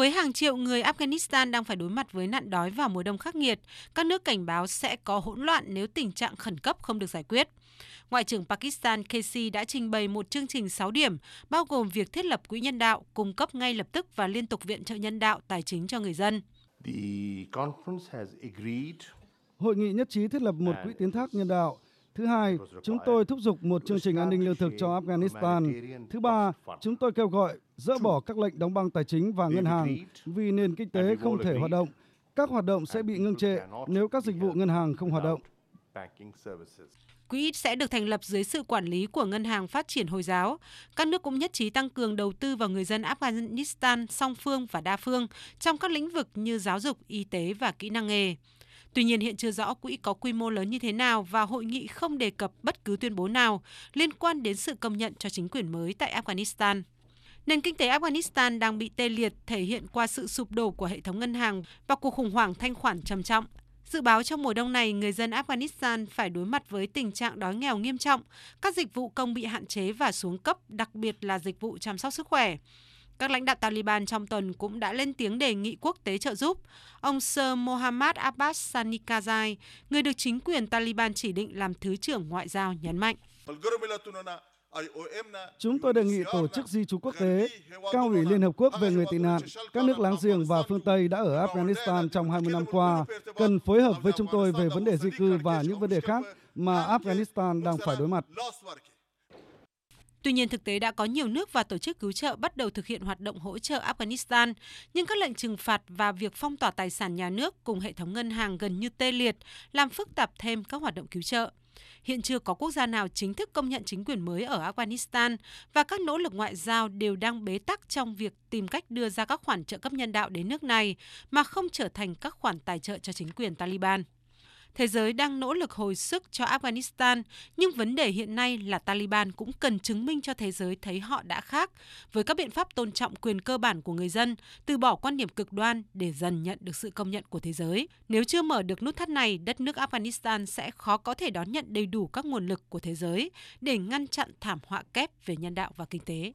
Với hàng triệu người Afghanistan đang phải đối mặt với nạn đói vào mùa đông khắc nghiệt, các nước cảnh báo sẽ có hỗn loạn nếu tình trạng khẩn cấp không được giải quyết. Ngoại trưởng Pakistan Casey đã trình bày một chương trình 6 điểm, bao gồm việc thiết lập quỹ nhân đạo, cung cấp ngay lập tức và liên tục viện trợ nhân đạo tài chính cho người dân. Hội nghị nhất trí thiết lập một quỹ tiến thác nhân đạo. Thứ hai, chúng tôi thúc giục một chương trình an ninh lương thực cho Afghanistan. Thứ ba, chúng tôi kêu gọi dỡ bỏ các lệnh đóng băng tài chính và ngân hàng vì nền kinh tế không thể hoạt động. Các hoạt động sẽ bị ngưng trệ nếu các dịch vụ ngân hàng không hoạt động. Quỹ sẽ được thành lập dưới sự quản lý của Ngân hàng Phát triển Hồi giáo. Các nước cũng nhất trí tăng cường đầu tư vào người dân Afghanistan song phương và đa phương trong các lĩnh vực như giáo dục, y tế và kỹ năng nghề. Tuy nhiên hiện chưa rõ quỹ có quy mô lớn như thế nào và hội nghị không đề cập bất cứ tuyên bố nào liên quan đến sự công nhận cho chính quyền mới tại Afghanistan. Nền kinh tế Afghanistan đang bị tê liệt thể hiện qua sự sụp đổ của hệ thống ngân hàng và cuộc khủng hoảng thanh khoản trầm trọng. Dự báo trong mùa đông này, người dân Afghanistan phải đối mặt với tình trạng đói nghèo nghiêm trọng, các dịch vụ công bị hạn chế và xuống cấp, đặc biệt là dịch vụ chăm sóc sức khỏe. Các lãnh đạo Taliban trong tuần cũng đã lên tiếng đề nghị quốc tế trợ giúp. Ông Sir Mohammad Abbas Sanikazai, người được chính quyền Taliban chỉ định làm Thứ trưởng Ngoại giao, nhấn mạnh. Chúng tôi đề nghị Tổ chức Di trú Quốc tế, Cao ủy Liên Hợp Quốc về người tị nạn, các nước láng giềng và phương Tây đã ở Afghanistan trong 20 năm qua, cần phối hợp với chúng tôi về vấn đề di cư và những vấn đề khác mà Afghanistan đang phải đối mặt. Tuy nhiên, thực tế đã có nhiều nước và tổ chức cứu trợ bắt đầu thực hiện hoạt động hỗ trợ Afghanistan, nhưng các lệnh trừng phạt và việc phong tỏa tài sản nhà nước cùng hệ thống ngân hàng gần như tê liệt, làm phức tạp thêm các hoạt động cứu trợ. Hiện chưa có quốc gia nào chính thức công nhận chính quyền mới ở Afghanistan và các nỗ lực ngoại giao đều đang bế tắc trong việc tìm cách đưa ra các khoản trợ cấp nhân đạo đến nước này mà không trở thành các khoản tài trợ cho chính quyền Taliban. Thế giới đang nỗ lực hồi sức cho Afghanistan, nhưng vấn đề hiện nay là Taliban cũng cần chứng minh cho thế giới thấy họ đã khác với các biện pháp tôn trọng quyền cơ bản của người dân, từ bỏ quan điểm cực đoan để dần nhận được sự công nhận của thế giới. Nếu chưa mở được nút thắt này, đất nước Afghanistan sẽ khó có thể đón nhận đầy đủ các nguồn lực của thế giới để ngăn chặn thảm họa kép về nhân đạo và kinh tế.